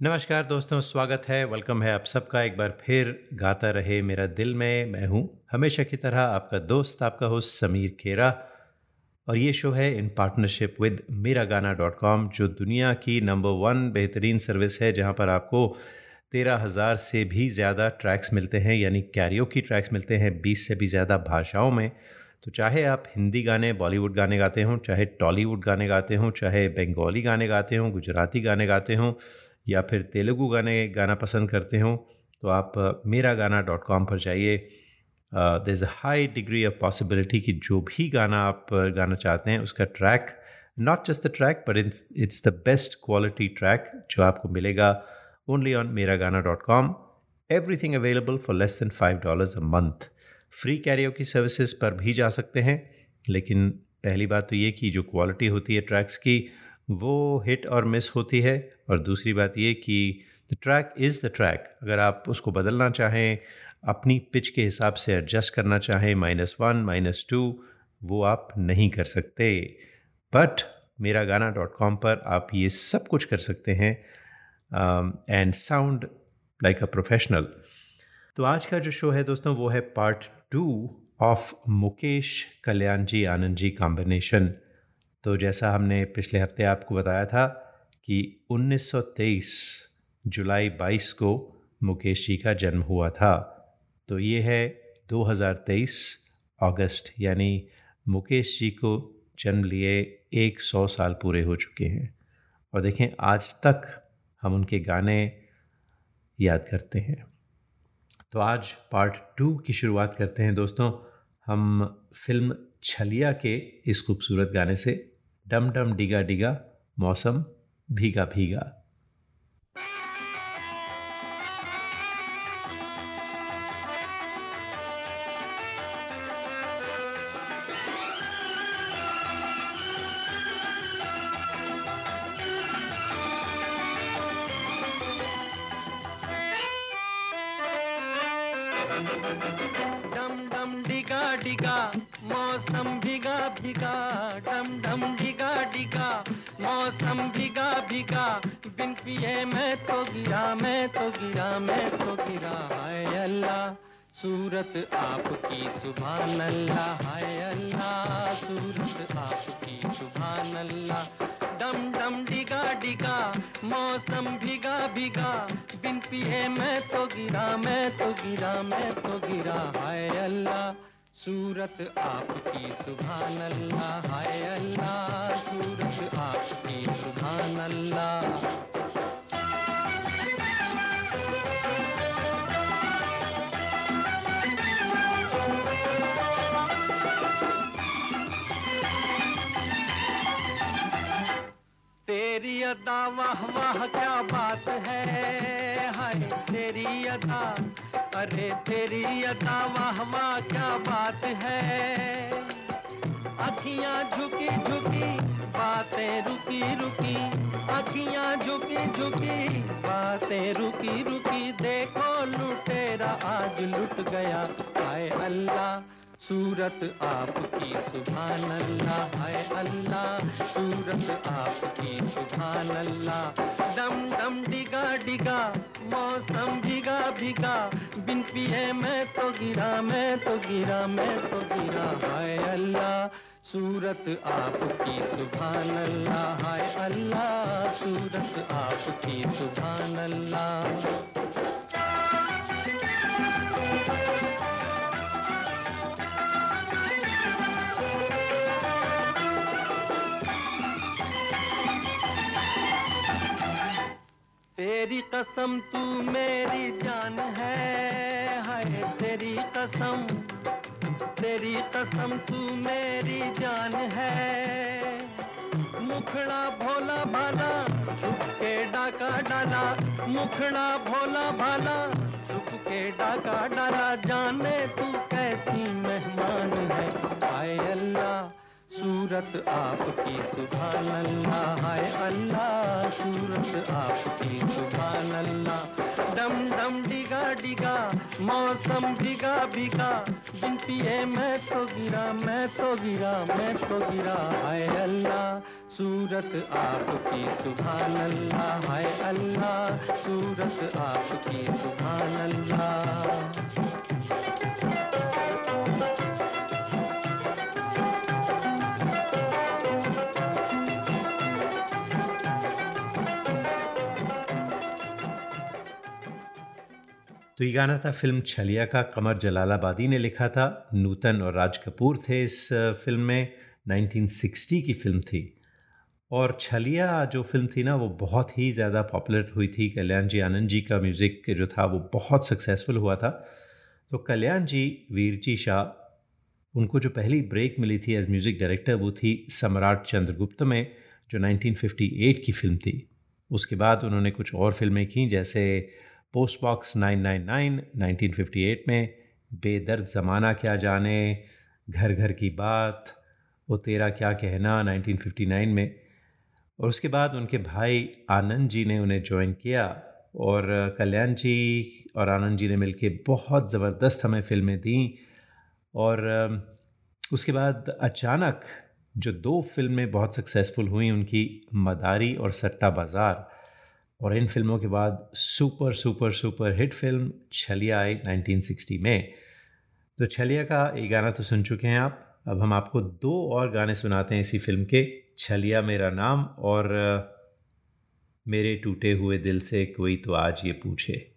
नमस्कार दोस्तों, स्वागत है वेलकम है आप सबका। एक बार फिर गाता रहे मेरा दिल में, मैं हूँ हमेशा की तरह आपका दोस्त, आपका होस्ट समीर खेरा। और ये शो है इन पार्टनरशिप विद मेरा गाना डॉट कॉम जो दुनिया की नंबर वन बेहतरीन सर्विस है, जहाँ पर आपको तेरह हज़ार से भी ज़्यादा ट्रैक्स मिलते हैं, यानी कैरियो की ट्रैक्स मिलते हैं, बीस से भी ज़्यादा भाषाओं में। तो चाहे आप हिंदी गाने बॉलीवुड गाने गाते हों, चाहे टॉलीवुड गाने गाते हों, चाहे बंगाली गाने गाते हों, गुजराती गाने गाते हों या फिर तेलुगु गाने, गाना पसंद करते हों तो आप मेरा गाना डॉट कॉम पर जाइए। There is a high degree of possibility कि जो भी गाना आप गाना चाहते हैं, उसका track not just the track but it's the best quality track जो आपको मिलेगा only on Mera Gaana dot com. Everything available for less than five dollars a month free Cairo की सर्विसेज़ पर भी जा सकते हैं, लेकिन पहली बात तो ये कि जो क्वालिटी होती है ट्रैक्स की वो हिट और मिस होती है। और दूसरी बात ये कि the track is the track अगर आप उसको बदलना चाहें, अपनी पिच के हिसाब से एडजस्ट करना चाहें माइनस वन माइनस टू वो आप नहीं कर सकते। बट मेरा गाना डॉट कॉम पर आप ये सब कुछ कर सकते हैं and sound like a professional तो आज का जो शो है दोस्तों, वो है part two of Mukesh Kalyan ji, Anand ji combination तो जैसा हमने पिछले हफ़्ते आपको बताया था कि 1923 जुलाई 22 को मुकेश जी का जन्म हुआ था। तो ये है 2023 अगस्त, यानी मुकेश जी को जन्म लिए एक सौ साल पूरे हो चुके हैं। और देखें, आज तक हम उनके गाने याद करते हैं। तो आज पार्ट टू की शुरुआत करते हैं। दोस्तों, हम फ़िल्म छलिया के इस खूबसूरत गाने से डम डम डिगा डिगा मौसम भीगा भीगा। आपकी सुभान अल्लाह हाय अल्लाह, सूरत आपकी सुभान अल्लाह डम डम डिगा डिगा, मौसम भिगा भिगा। बिन पिए मैं तो गिरा, मैं तो गिरा, मैं तो गिरा। हाय अल्लाह, सूरत आपकी सुभान अल्लाह हाय अल्लाह, सूरत आपकी सुभान अल्लाह तेरी अदा, वाह वाह, क्या बात है? हाय, तेरी अदा, अरे तेरी अदा, वाह वाह, क्या बात है? अखियाँ झुकी झुकी, बातें रुकी रुकी, अखियाँ झुकी झुकी, बातें रुकी रुकी, देखो लुटेरा, आज लुट गया, हाय अल्लाह। सूरत आपकी सुभान अल्लाह है अल्लाह। सूरत आपकी सुभान अल्लाह। डम डम डिगा डिगा, मौसम भिगा भिगा। बिन पिए मैं तो गिरा, मैं तो गिरा, मैं तो गिरा। है अल्लाह, सूरत आपकी सुभान अल्लाह है अल्लाह। सूरत आपकी सुभान अल्लाह। तेरी कसम, तू मेरी जान है। हाय, तेरी कसम तेरी कसम, तू मेरी जान है। मुखड़ा भोला भाला छुप के डाका डाला। मुखड़ा भोला भाला छुप के डाका डाला। जाने तू कैसी मेहमान है। हाय अल्लाह सूरत आपकी सुभान अल्लाह हाय अल्लाह, सूरत आपकी सुभान अल्लाह डम डम डिगा डिगा, मौसम भिगा भिगा बिन पिए मैं तो गिरा, मैं तो गिरा, मैं तो गिरा। हाय अल्लाह, सूरत आपकी सुभान अल्लाह हाय अल्लाह, सूरत आपकी सुभान अल्लाह तो ये गाना था फ़िल्म छलिया का, कमर जलालाबादी ने लिखा था। नूतन और राज कपूर थे इस फ़िल्म में। 1960 की फ़िल्म थी। और छलिया जो फ़िल्म थी ना, वो बहुत ही ज़्यादा पॉपुलर हुई थी। कल्याण जी आनंद जी का म्यूज़िक जो था, वो बहुत सक्सेसफुल हुआ था। तो कल्याण जी, वीरजी शाह, उनको जो पहली ब्रेक मिली थी एज म्यूज़िक डायरेक्टर, वो थी सम्राट चंद्रगुप्त में, जो 1958 की फ़िल्म थी। उसके बाद उन्होंने कुछ और फ़िल्में की, जैसे पोस्ट बॉक्स 999 1958 में, बेदर्द ज़माना क्या जाने घर घर की बात, वो तेरा क्या कहना 1959 में। और उसके बाद उनके भाई आनंद जी ने उन्हें ज्वाइन किया और कल्याण जी और आनंद जी ने मिलके बहुत ज़बरदस्त हमें फ़िल्में दी। और उसके बाद अचानक जो दो फ़िल्में बहुत सक्सेसफुल हुई, उनकी मदारी और सट्टा बाज़ार। और इन फ़िल्मों के बाद super super super hit film Chhalia आई 1960 में। तो छलिया का ये गाना तो सुन चुके हैं आप। अब हम आपको दो और गाने सुनाते हैं इसी फ़िल्म के, छलिया मेरा नाम और, मेरे टूटे हुए दिल से कोई तो आज ये पूछे।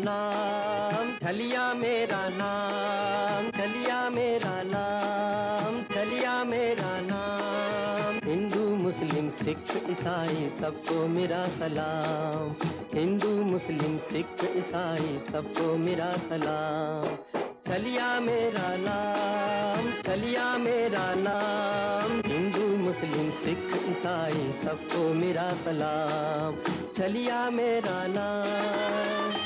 नाम छलिया मेरा नाम छलिया मेरा नाम छलिया मेरा नाम। हिंदू, मुस्लिम, सिख, ईसाई, सबको मेरा सलाम। हिंदू, मुस्लिम, सिख, ईसाई, सबको मेरा सलाम। छलिया मेरा नाम छलिया मेरा नाम। हिंदू, मुस्लिम, सिख, ईसाई, सबको मेरा सलाम। छलिया मेरा नाम।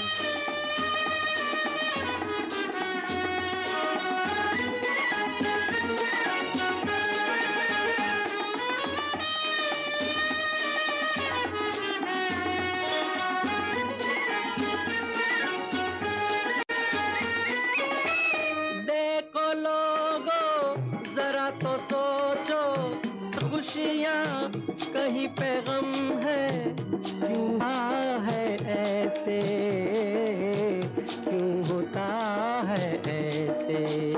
कहीं पे गम है? क्यों है ऐसे? क्यों होता है ऐसे?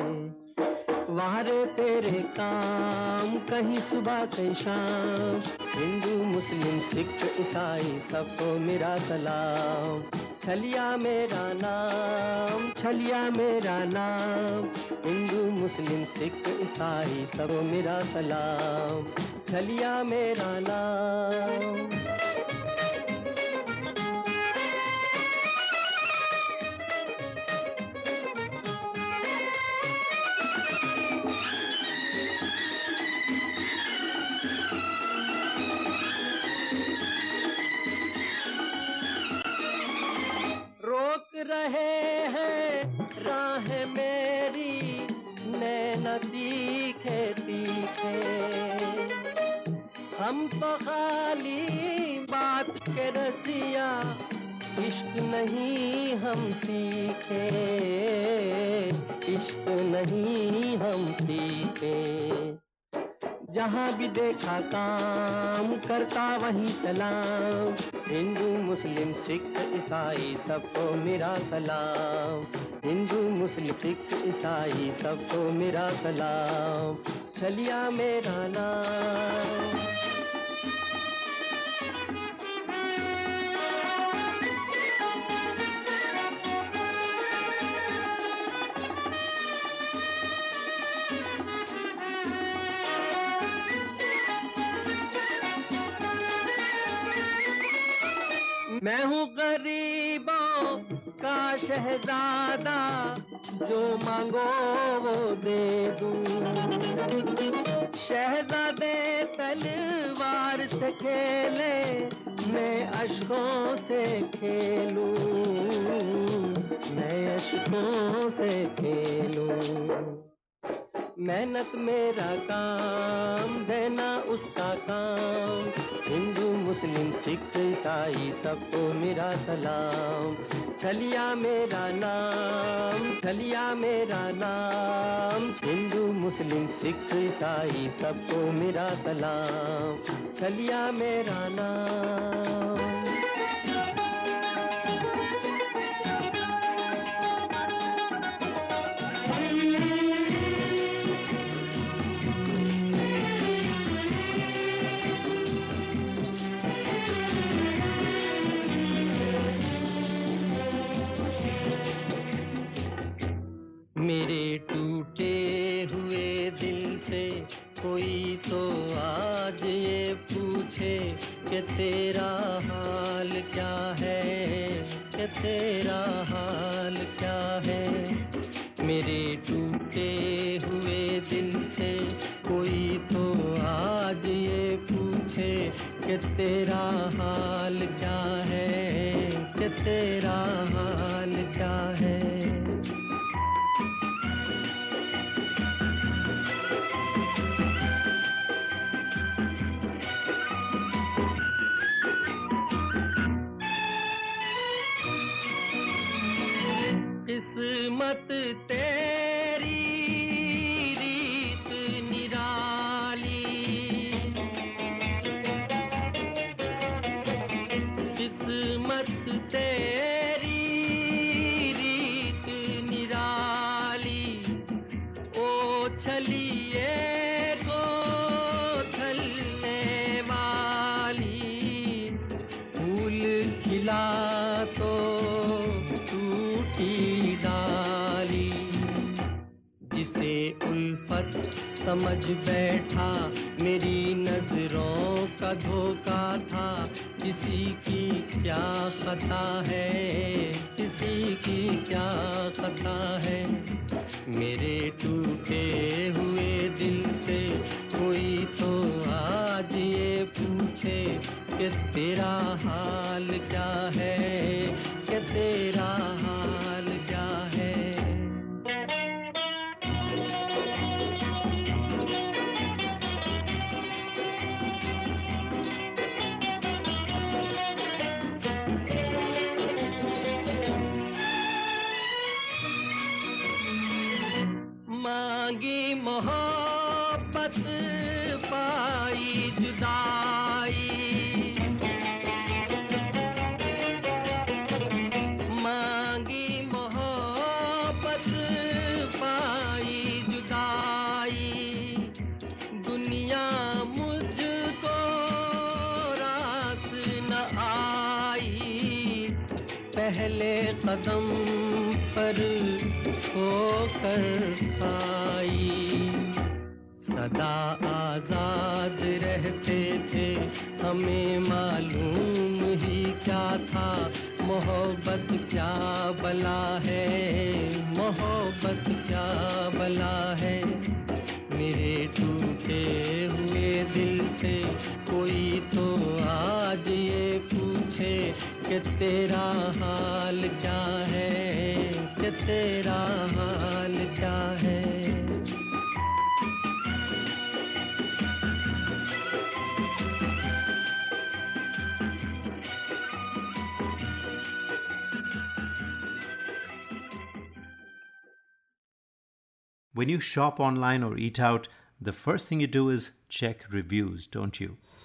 वारे तेरे काम, कहीं सुबह, कहीं शाम। हिंदू, मुस्लिम, सिख, ईसाई, सबको मेरा सलाम। छलिया मेरा नाम, छलिया मेरा नाम। हिंदू, मुस्लिम, सिख, ईसाई सब मेरा सलाम। छलिया मेरा नाम। रोक रहे हैं राह मेरी हम तो खाली बात के रसिया, इश्क नहीं हम सीखे, इश्क नहीं हम सीखे। जहाँ भी देखा काम करता वही सलाम, हिंदू मुस्लिम, सिख, ईसाई सबको मेरा सलाम। हिंदू मुस्लिम, सिख, ईसाई सबको मेरा सलाम। चलिया मेरा नाम। मैं हूँ गरीबों का शहजादा, जो मांगो वो दे दूँ। शहजादे तलवार से खेले, मैं अशकों से खेलूं। मैं अशकों से खेलूं। मेहनत मेरा काम देना उसका काम। हिंदू, मुस्लिम, सिख, ईसाई सबको मेरा सलाम। छलिया मेरा नाम, छलिया मेरा नाम। हिंदू, मुस्लिम, सिख, ईसाई सबको मेरा सलाम। छलिया मेरा नाम। तो आज ये पूछे कि तेरा हाल क्या है? कि तेरा हाल क्या है? मेरे टूटे हुए दिल से कोई तो आज ये पूछे कि तेरा हाल क्या है? कि तेरा हाल क्या है? पहले कदम पर होकर खाई सदा आज़ाद रहते थे, हमें मालूम ही क्या था, मोहब्बत क्या बला है, मोहब्बत क्या बला है। मेरे टूटे हुए दिल से कोई तो पूछे कि तेरा हाल क्या है कि तेरा हाल क्या है When you shop online or eat out, the first thing you do is check reviews, don't you?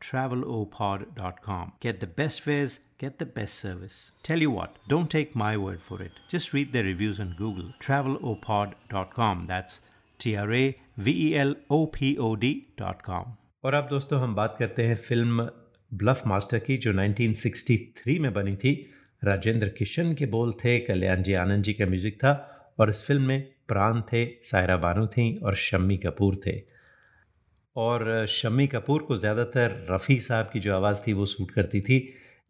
travelopod.com. Get the best fares, get the best service. Tell you what, don't take my word for it. Just read their reviews on Google. Travelopod.com. That's T R A V E L O P O D.com. और अब दोस्तों हम बात करते हैं film bulb master की जो 1963 में बनी थी राजेंद्र किशन के बोल थे कल्याण जी आनंद जी का म्यूज़िक था और इस फ़िल्म में प्राण थे सायरा बानो थी और शम्मी कपूर थे और शम्मी कपूर को ज़्यादातर रफ़ी साहब की जो आवाज़ थी वो सूट करती थी,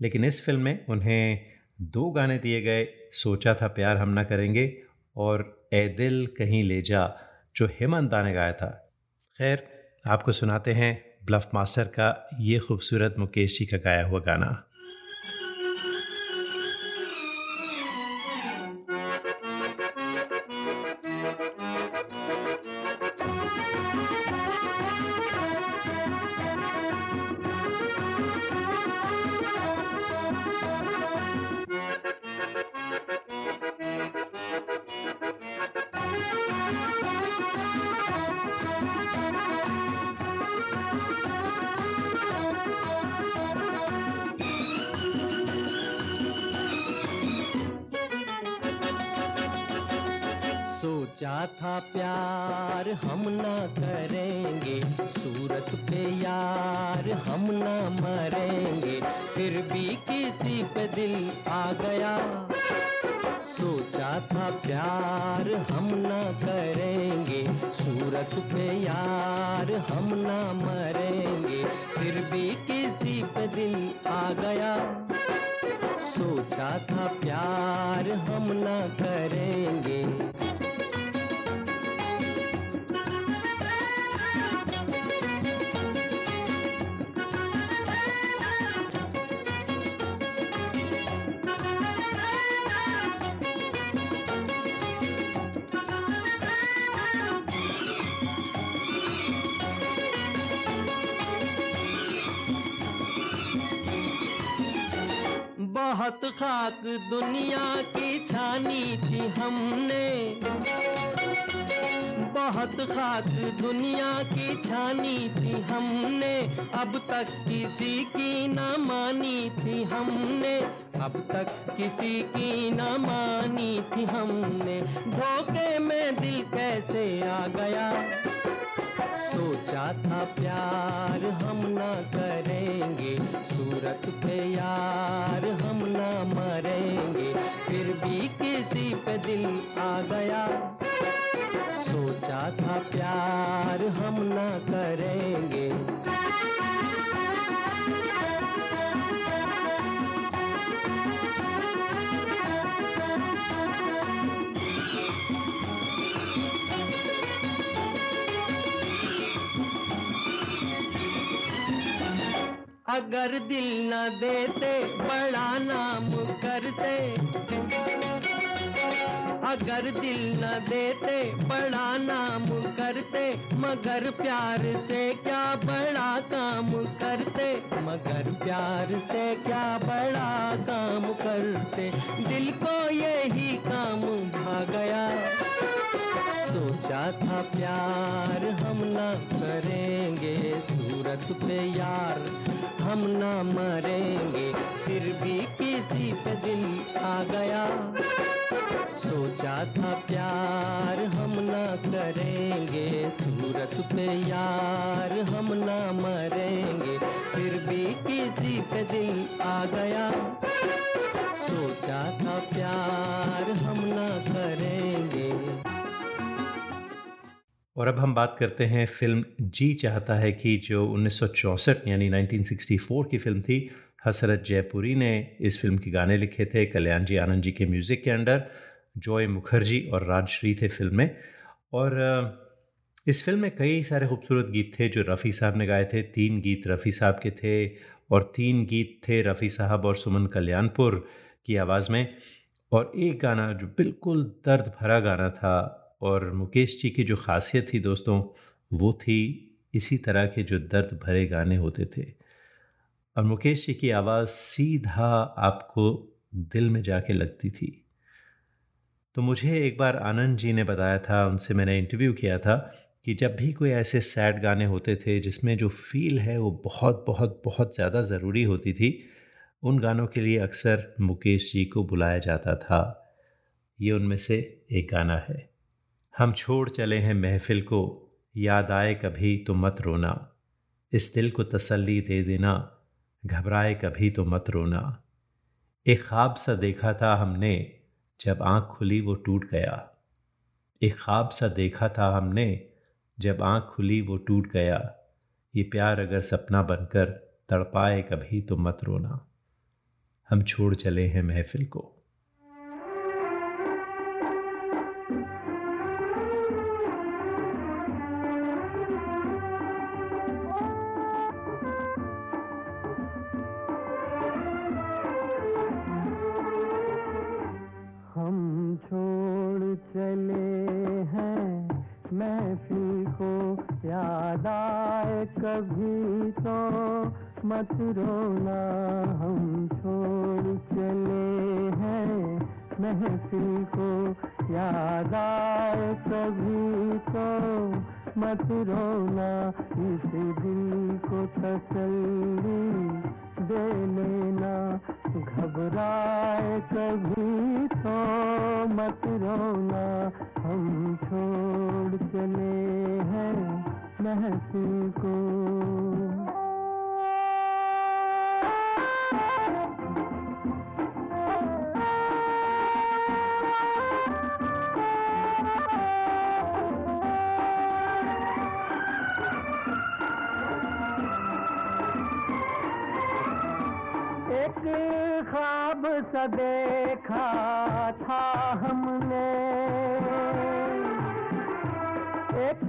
लेकिन इस फ़िल्म में उन्हें दो गाने दिए गए, सोचा था प्यार हम ना करेंगे और ए दिल कहीं ले जा, जो हेमंत दा ने गाया था। खैर, आपको सुनाते हैं ब्लफ मास्टर का ये खूबसूरत मुकेश जी का गाया हुआ गाना। सूरत पे यार हम ना मरेंगे। फिर भी किसी पे दिल आ गया। सोचा था प्यार हम ना करेंगे। बहुत खाक दुनिया की छानी थी हमने। बहुत खाक दुनिया की छानी थी हमने। अब तक किसी की न मानी थी हमने। अब तक किसी की न मानी थी हमने। धोखे में दिल कैसे आ गया? सोचा था प्यार हम ना करेंगे। सूरत पे यार हम ना मरेंगे। फिर भी किसी पे दिल आ गया। सोचा था प्यार हम ना करेंगे। अगर दिल न देते, बड़ा नाम करते। अगर दिल न देते, बड़ा नाम करते। मगर प्यार से क्या बड़ा काम करते? मगर प्यार से क्या बड़ा काम करते? दिल को यही काम भा गया। सोचा था प्यार हम ना करेंगे, सूरत पे यार। हम ना मरेंगे, फिर भी किसी पे दिल आ गया। सोचा था प्यार हम ना करेंगे, सूरत पे यार हम ना मरेंगे, फिर भी किसी पे दिल आ गया। सोचा था प्यार और अब हम बात करते हैं फ़िल्म जी चाहता है कि, जो 1964 यानी 1964 की फ़िल्म थी। हसरत जयपुरी ने इस फ़िल्म के गाने लिखे थे, कल्याण जी आनंद जी के म्यूज़िक के अंडर, जॉय मुखर्जी और राजश्री थे फ़िल्म में। और इस फ़िल्म में कई सारे खूबसूरत गीत थे, जो रफ़ी साहब ने गाए थे। तीन गीत रफ़ी साहब के थे और तीन गीत थे रफ़ी साहब और सुमन कल्याणपुर की आवाज़ में। और एक गाना जो बिल्कुल दर्द भरा गाना था और मुकेश जी की जो खासियत थी दोस्तों, वो थी इसी तरह के जो दर्द भरे गाने होते थे। और मुकेश जी की आवाज़ सीधा आपको दिल में जाके लगती थी। तो मुझे एक बार आनंद जी ने बताया था, उनसे मैंने इंटरव्यू किया था कि जब भी कोई ऐसे सैड गाने होते थे, जिसमें जो फील है वो बहुत बहुत बहुत ज़्यादा ज़रूरी होती थी, उन गानों के लिए अक्सर मुकेश जी को बुलाया जाता था। ये उनमें से एक गाना है। हम छोड़ चले हैं महफिल को, याद आए कभी तो मत रोना। इस दिल को तसल्ली दे देना, घबराए कभी तो मत रोना। एक ख्वाब सा देखा था हमने, जब आँख खुली वो टूट गया। एक ख्वाब सा देखा था हमने, जब आँख खुली वो टूट गया। ये प्यार अगर सपना बनकर तड़पाए कभी तो मत रोना। हम छोड़ चले हैं महफिल को। सा देखा था हमने। एक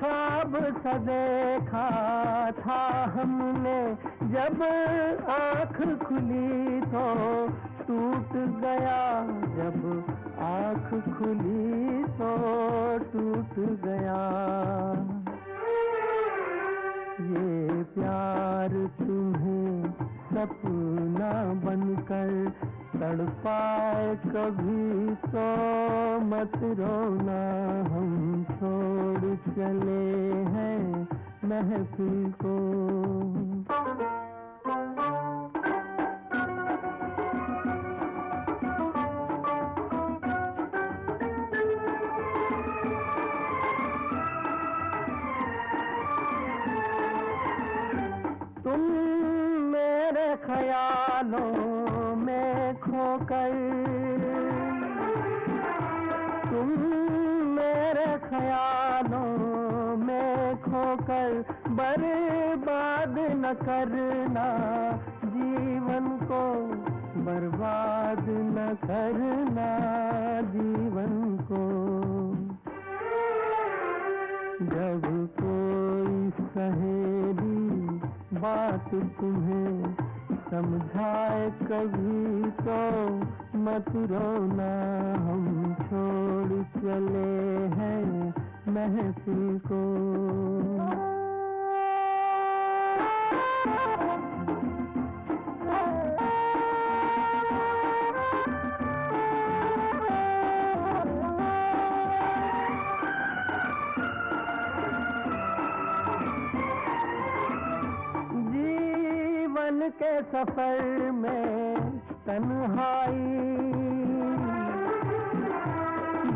ख्वाब सा देखा था हमने। जब आँख खुली तो टूट गया। जब आँख खुली तो टूट गया। ये प्यार तुम्हें सपना बनकर तड़पाए कभी तो मत रोना हम छोड़ चले हैं महफिल को। ख्यालों में खोकर। तुम मेरे ख्यालों में खोकर बर्बाद न करना, जीवन को बर्बाद न करना, जीवन को। जब कोई सहेली बात तुम्हें समझाए कभी तो मत रोना हम छोड़ चले हैं महफिल को। के सफ़र में तन्हाई।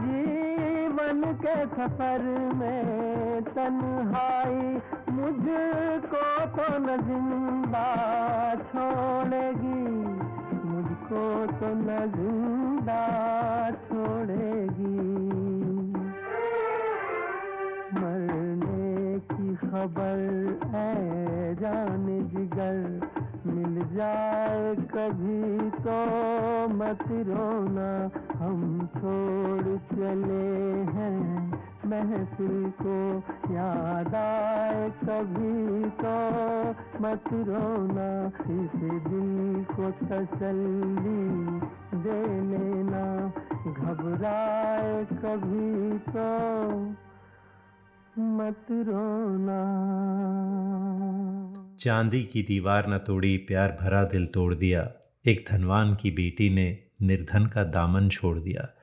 जीवन के सफ़र में तन्हाई। मुझको तो न ज़िंदा छोड़ेगी? मुझको तो न ज़िंदा छोड़ेगी। मरने की खबर है जान जिगर। मिल जाए कभी तो मत रोना, हम छोड़ चले हैं। महफिल को याद आए कभी तो मत रोना, इस दिल को तसल्ली दे लेना। घबराए कभी तो मत रोना। चांदी की दीवार न तोड़ी प्यार भरा दिल तोड़ दिया। एक धनवान की बेटी ने निर्धन का दामन छोड़ दिया।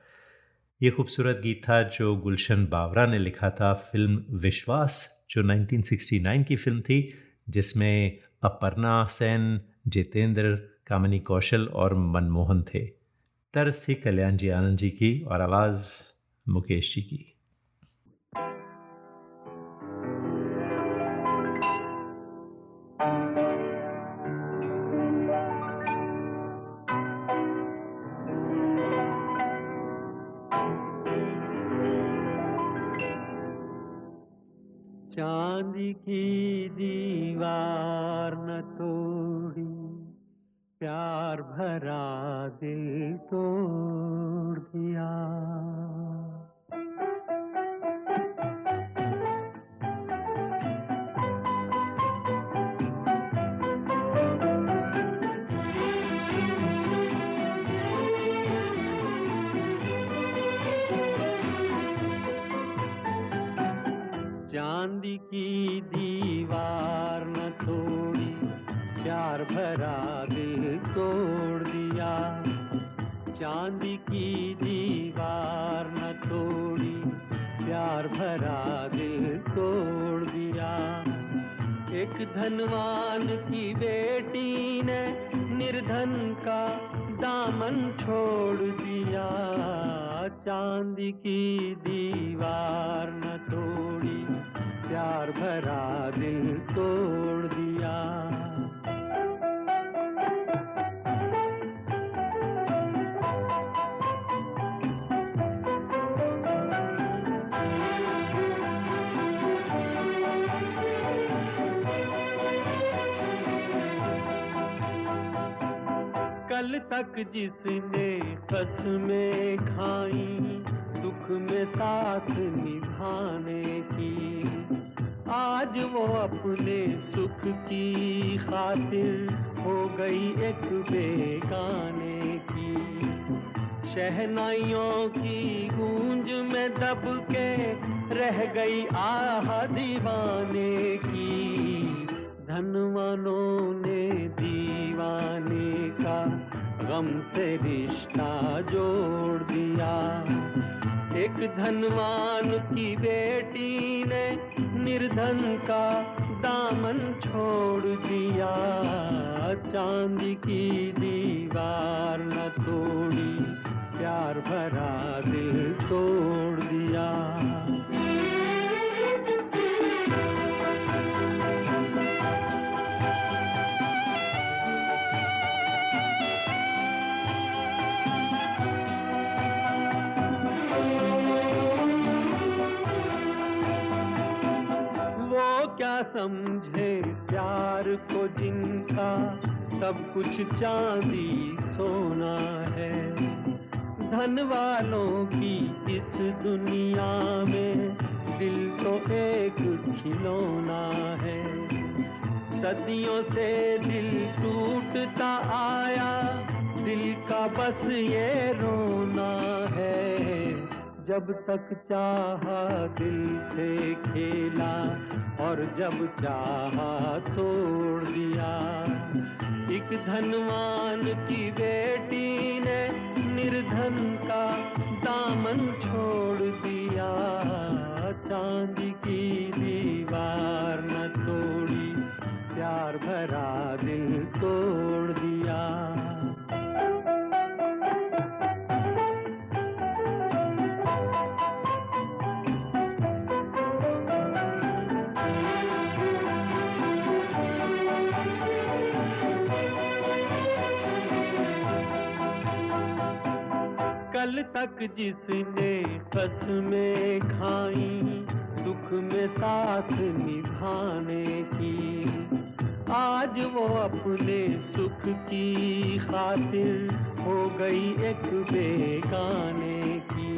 ये खूबसूरत गीत था जो गुलशन बावरा ने लिखा था। फ़िल्म विश्वास, जो 1969 की फ़िल्म थी, जिसमें अपर्णा सेन, जितेंद्र, कामनी कौशल और मनमोहन थे। तर्ज थी कल्याण जी आनंद जी की और आवाज़ मुकेश जी की। चांदी की दीवार न तोड़ी प्यार भरा दिल तोड़ तक जिसने कसमें खाई, दुख में साथ निभाने की। आज वो अपने सुख की खातिर हो गई एक बेगाने की। शहनाइयों की गूंज में दब के रह गई आह दीवाने की। धनवानों ने दीवाने का गम से रिश्ता जोड़ दिया। एक धनवान की बेटी ने निर्धन का दामन छोड़ दिया। चांदी की दीवार न तोड़ी, प्यार भरा दिल तोड़ दिया। समझे प्यार को जिनका सब कुछ चांदी सोना है। धन वालों की इस दुनिया में दिल तो एक खिलौना है। सदियों से दिल टूटता आया, दिल का बस ये रोना जब तक चाहा दिल से खेला और जब चाहा तोड़ दिया। एक धनवान की बेटी ने निर्धन का दामन छोड़ दिया। चांदी की दीवार न तोड़ी, प्यार भरा दिल तोड़ दिया तक जिसने कसमें खाई दुख में साथ निभाने की। आज वो अपने सुख की खातिर हो गई एक बेगाने की।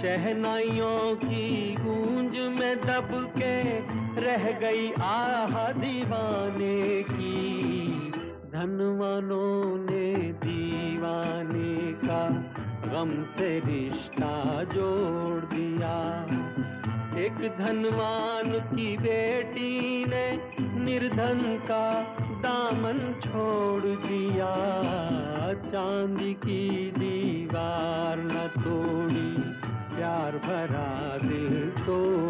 शहनाइयों की गूंज में दब के रह गई आह दीवाने की। धनवानों ने दीवाने गम से रिश्ता जोड़ दिया। एक धनवान की बेटी ने निर्धन का दामन छोड़ दिया। चांदी की दीवार न तोड़ी, प्यार भरा दिल तोड़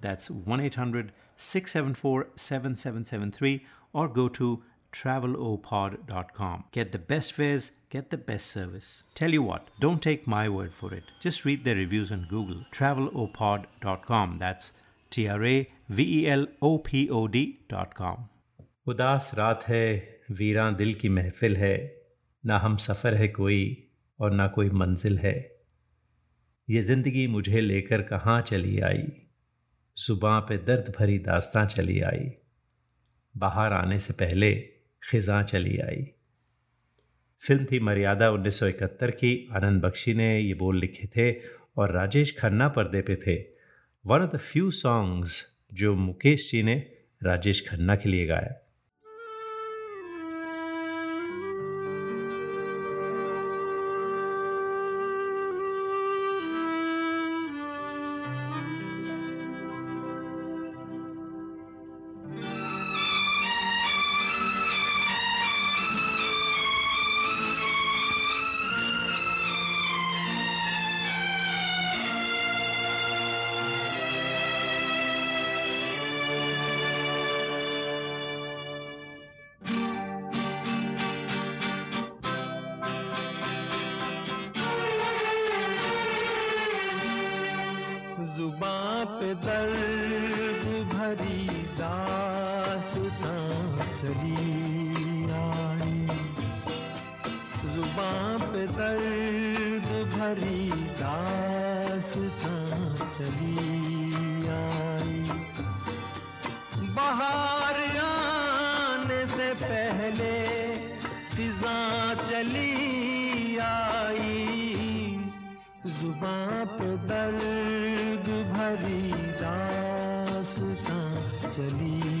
That's 1 800 674 7773 or go to travelopod.com. Get the best fares, get the best service. Tell you what, don't take my word for it. Just read their reviews on Google. travelopod.com. That's T R A V E L O P O D.com. उदास रात है वीरां दिल की महफिल है ना हम सफ़र है कोई और ना कोई मंजिल है ये ज़िंदगी मुझे लेकर कहाँ चली आई सुबह पे दर्द भरी दास्तां चली आई। बाहर आने से पहले खिजा चली आई। फ़िल्म थी मर्यादा 1971 की। आनंद बख्शी ने ये बोल लिखे थे और राजेश खन्ना पर्दे पे थे। One of the few songs जो मुकेश जी ने राजेश खन्ना के लिए गाया। जुबां पे दर्द भरी दास चली?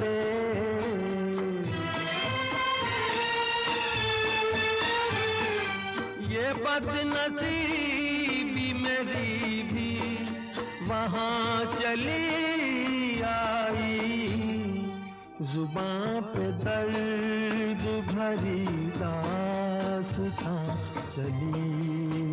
वहाँ चली आई। ज़ुबान पे दर्द भरी दास्तां चली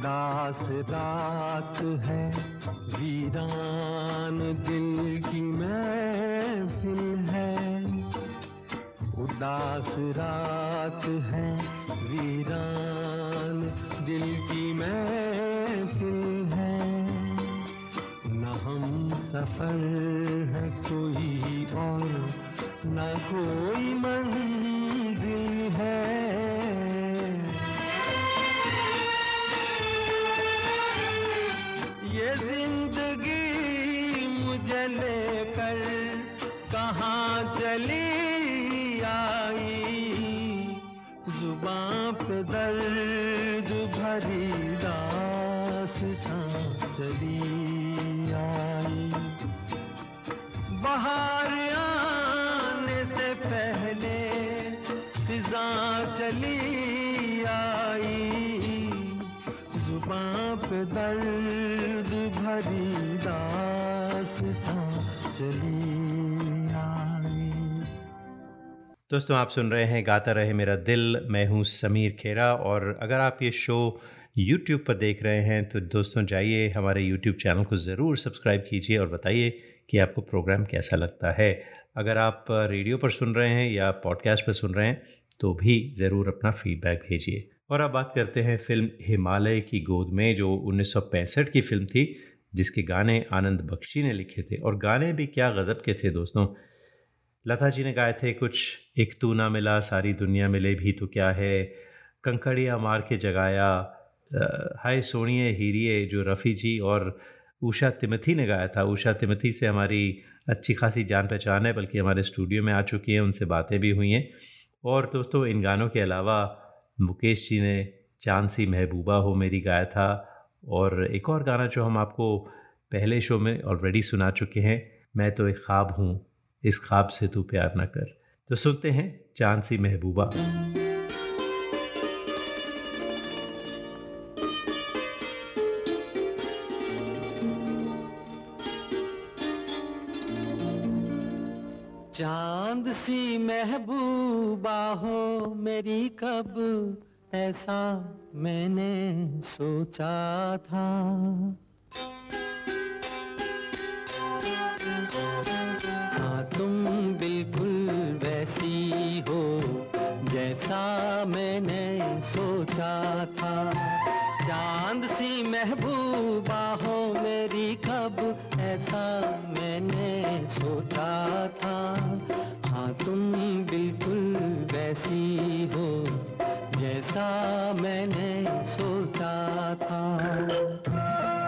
उदास रात है। वीरान दिल की महफिल है। उदास रात है। वीरान दिल की महफिल है। न हम सफ़र है कोई और, न कोई मंजिल दर्द भरी दास्तां चली आई। बाहर आने से पहले फिजा चली आई। पे दर्द भरी दास्तां चली दोस्तों, आप सुन रहे हैं, गाता रहे मेरा दिल। मैं हूँ समीर खेरा और अगर आप ये शो यूट्यूब पर देख रहे हैं तो दोस्तों, जाइए हमारे यूट्यूब चैनल को ज़रूर सब्सक्राइब कीजिए और बताइए कि आपको प्रोग्राम कैसा लगता है। अगर आप रेडियो पर सुन रहे हैं या पॉडकास्ट पर सुन रहे हैं तो भी ज़रूर अपना फीडबैक भेजिए। और अब बात करते हैं फ़िल्म हिमालय की गोद में, जो उन्नीस सौ पैंसठ की फ़िल्म थी, जिसके गाने आनंद बख्शी ने लिखे थे। और गाने भी क्या गज़ब के थे दोस्तों लता जी ने गाए थे, कुछ एक तू ना मिला, सारी दुनिया मिले भी तो क्या है? कंकड़िया मार के जगाया हाय सोनिए, हीरिए, जो रफ़ी जी और उषा तिमथी ने गाया था। उषा तिमथी से हमारी अच्छी खासी जान पहचान है, बल्कि हमारे स्टूडियो में आ चुकी हैं, उनसे बातें भी हुई हैं। और दोस्तों, इन गानों के अलावा मुकेश जी ने चाँद सी महबूबा हो मेरी गाया था। और एक और गाना जो हम आपको पहले शो में ऑलरेडी सुना चुके हैं, मैं तो एक ख्वाब हूँ इस ख्वाब से तू प्यार ना कर। तो सुनते हैं चाँद सी महबूबा। चाँद सी महबूबा हो मेरी कब, ऐसा मैंने सोचा था। सोचा था। चाँद सी महबूबा हो मेरी, कब? ऐसा मैंने सोचा था। हाँ तुम बिल्कुल वैसी हो जैसा मैंने सोचा था।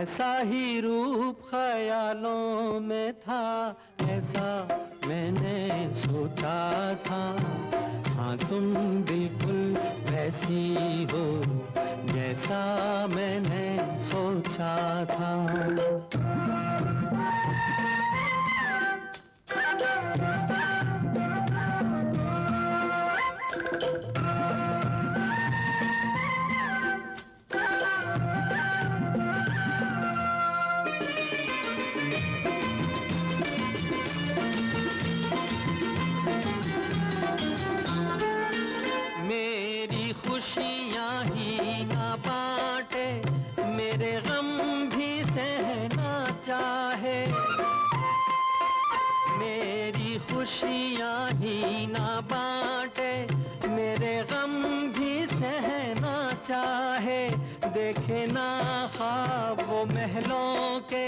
ऐसा ही देखे ना वो महलों के।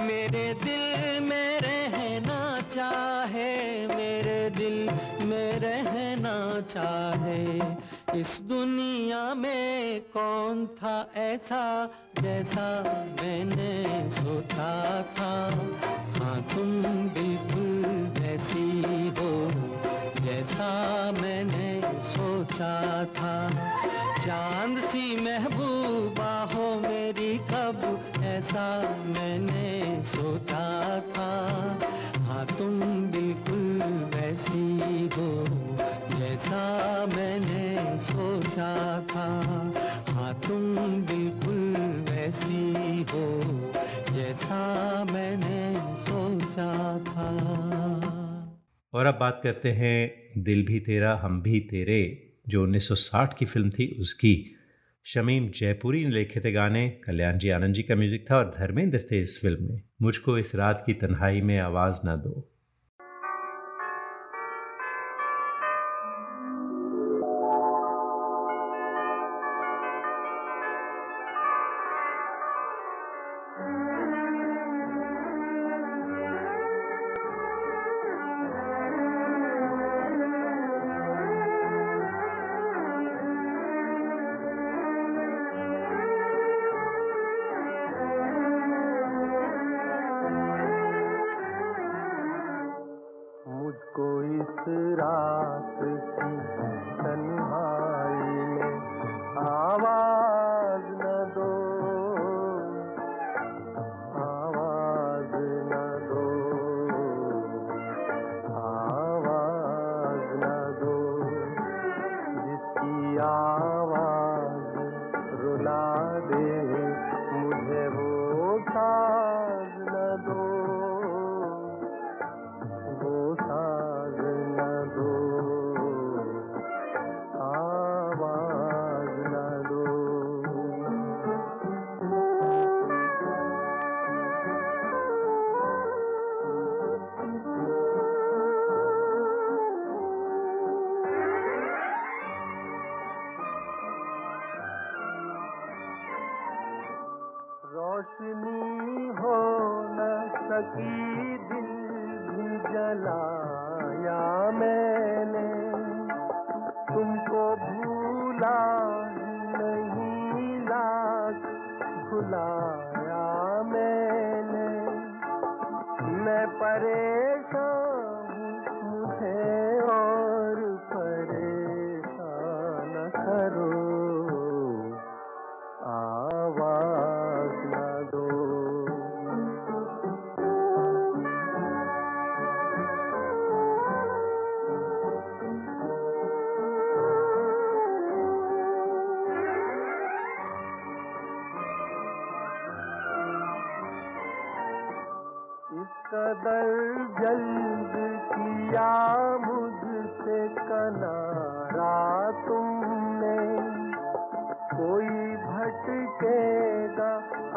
मेरे दिल में रहना चाहे, मेरे दिल में रहना चाहे। इस दुनिया में कौन था ऐसा जैसा मैंने सोचा था। हाँ तुम बिल्कुल ऐसी हो, जैसा मैंने सोचा था। चाँद सी महबूबा हो मेरी कब, ऐसा मैंने सोचा था। हाँ तुम बिल्कुल वैसी हो जैसा मैंने सोचा था। हाँ तुम बिल्कुल वैसी हो जैसा मैंने सोचा था। और अब बात करते हैं, दिल भी तेरा, हम भी तेरे। जो 1960 की फ़िल्म थी, उसकी। शमीम जयपुरी ने लिखे थे गाने, कल्याण जी आनंद जी का म्यूज़िक था और धर्मेंद्र थे इस फ़िल्म में। मुझको इस रात की तन्हाई में आवाज़ ना दो। रात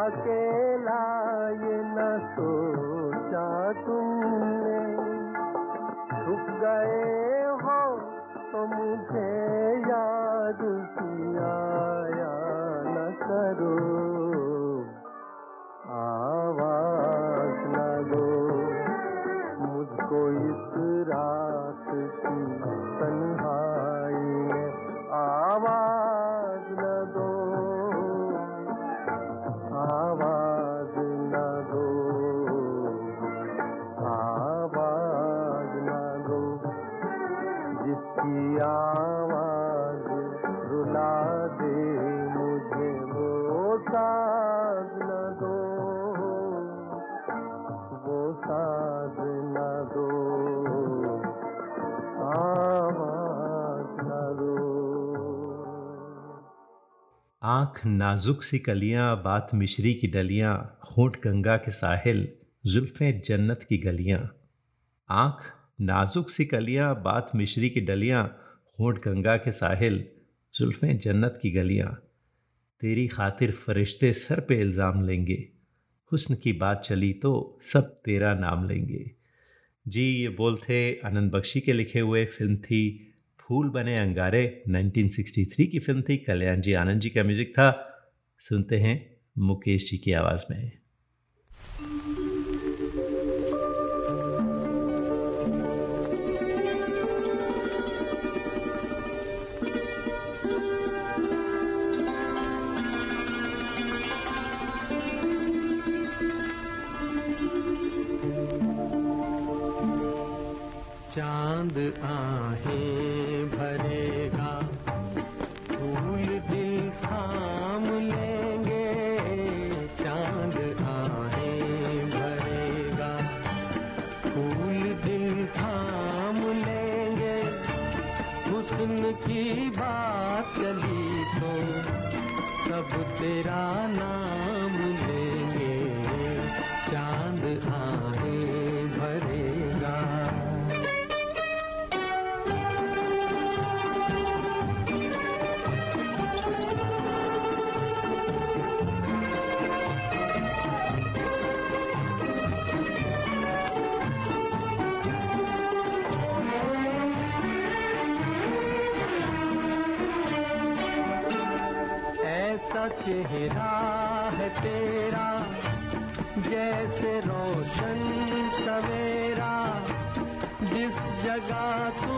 आँख नाजुक सी कलियाँ, बात मिश्री की डलियाँ, होंठ गंगा के साहिल, जुल्फ़ें जन्नत की गलियाँ। आँख, नाजुक सी कलियाँ, बात मिश्री की डलियाँ, होंठ गंगा के साहिल, जुल्फ़ें जन्नत की गलियाँ। तेरी खातिर फरिश्ते सर पे इल्ज़ाम लेंगे। हुस्न की बात चली तो सब तेरा नाम लेंगे। जी, ये बोल थे आनंद बख्शी के लिखे हुए फ़िल्म थी, फूल बने अंगारे 1963 की फ़िल्म थी, कल्याण जी आनंद जी का म्यूज़िक था। सुनते हैं मुकेश जी की आवाज़ में। चाँद आहे जगह तू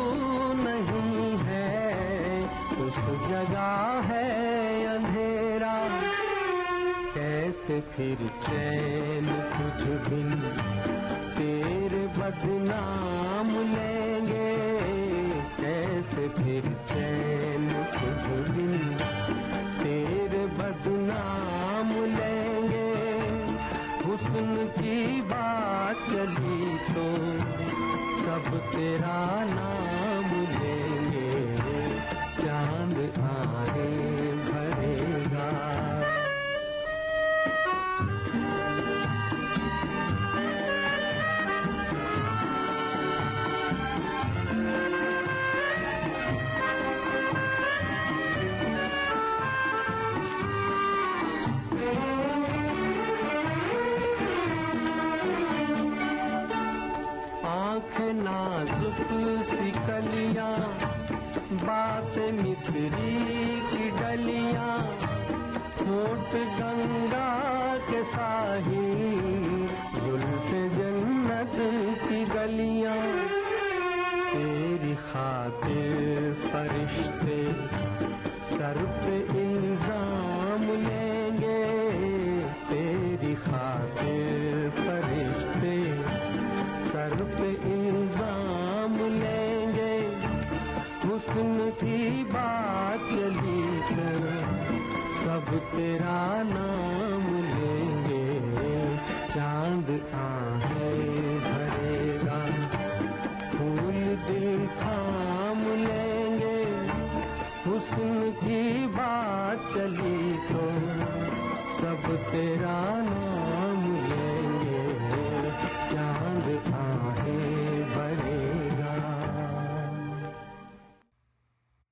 नहीं है। उस जगह है अंधेरा। कैसे फिर चैन कुछ बिन तेरे बदनाम तेरा नाम तेरा नाम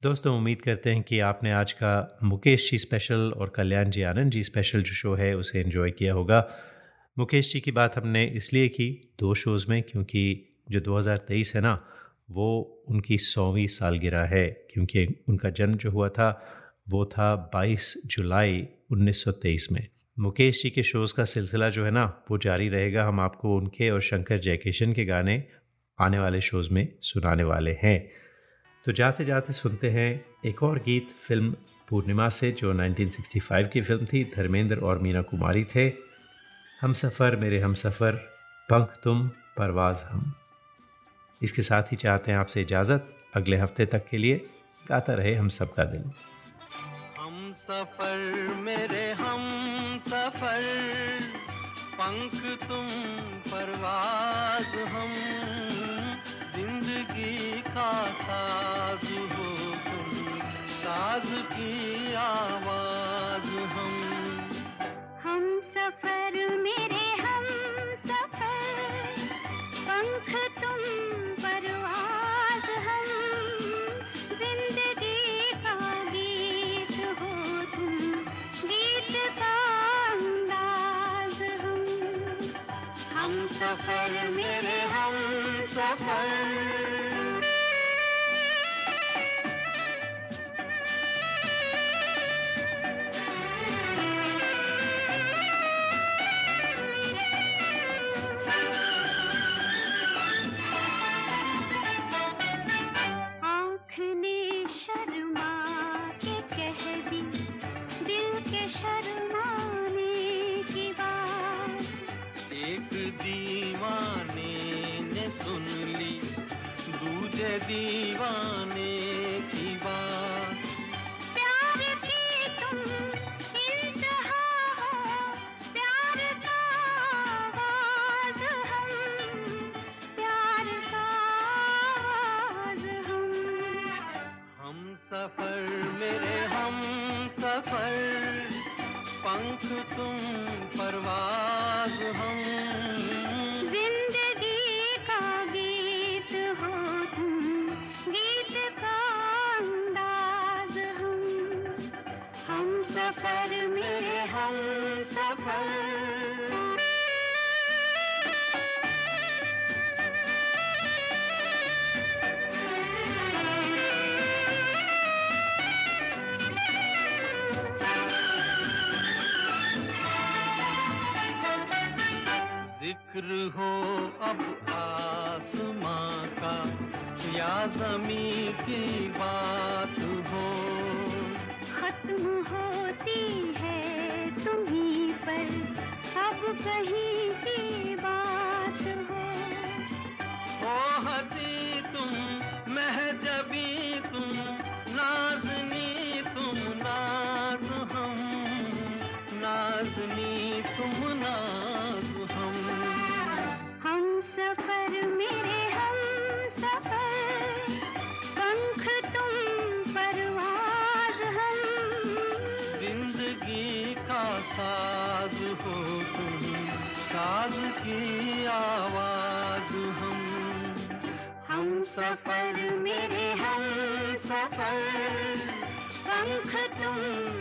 दोस्तों, उम्मीद करते हैं कि आपने आज का मुकेश जी स्पेशल और कल्याण जी आनंद जी स्पेशल जो शो है, उसे एंजॉय किया होगा। मुकेश जी की बात हमने इसलिए की दो शोज़ में, क्योंकि जो 2023 है ना, वो उनकी सौवीं सालगिरह है, क्योंकि उनका जन्म जो हुआ था, वो था 22 जुलाई 1923 में। मुकेश जी के शोज़ का सिलसिला जो है ना, वो जारी रहेगा। हम आपको उनके और शंकर जयकिशन के गाने आने वाले शोज़ में सुनाने वाले हैं। तो जाते जाते सुनते हैं एक और गीत, फ़िल्म पूर्णिमा से, जो 1965 की फ़िल्म थी। धर्मेंद्र और मीना कुमारी थे। हम सफ़र, मेरे हम सफ़र, पंख तुम, परवाज हम। इसके साथ ही चाहते हैं आपसे इजाज़त। अगले हफ़्ते तक के लिए गाता रहे हम सबका दिल। हम सफ़र, मेरे हम सफ़र, पंख सफ़र मेरे हम सफ़र। पंख तुम हम। ज़िंदगी का गीत हो तुम। गीत हम सफ़र मेरे हम सफ़र। ज़िक्र हो अब आसमां का, या जमी की बात हो। खत्म होती है तुम्हीं पर, अब कहीं सफ़र मेरे हम सफ़र पंख तुम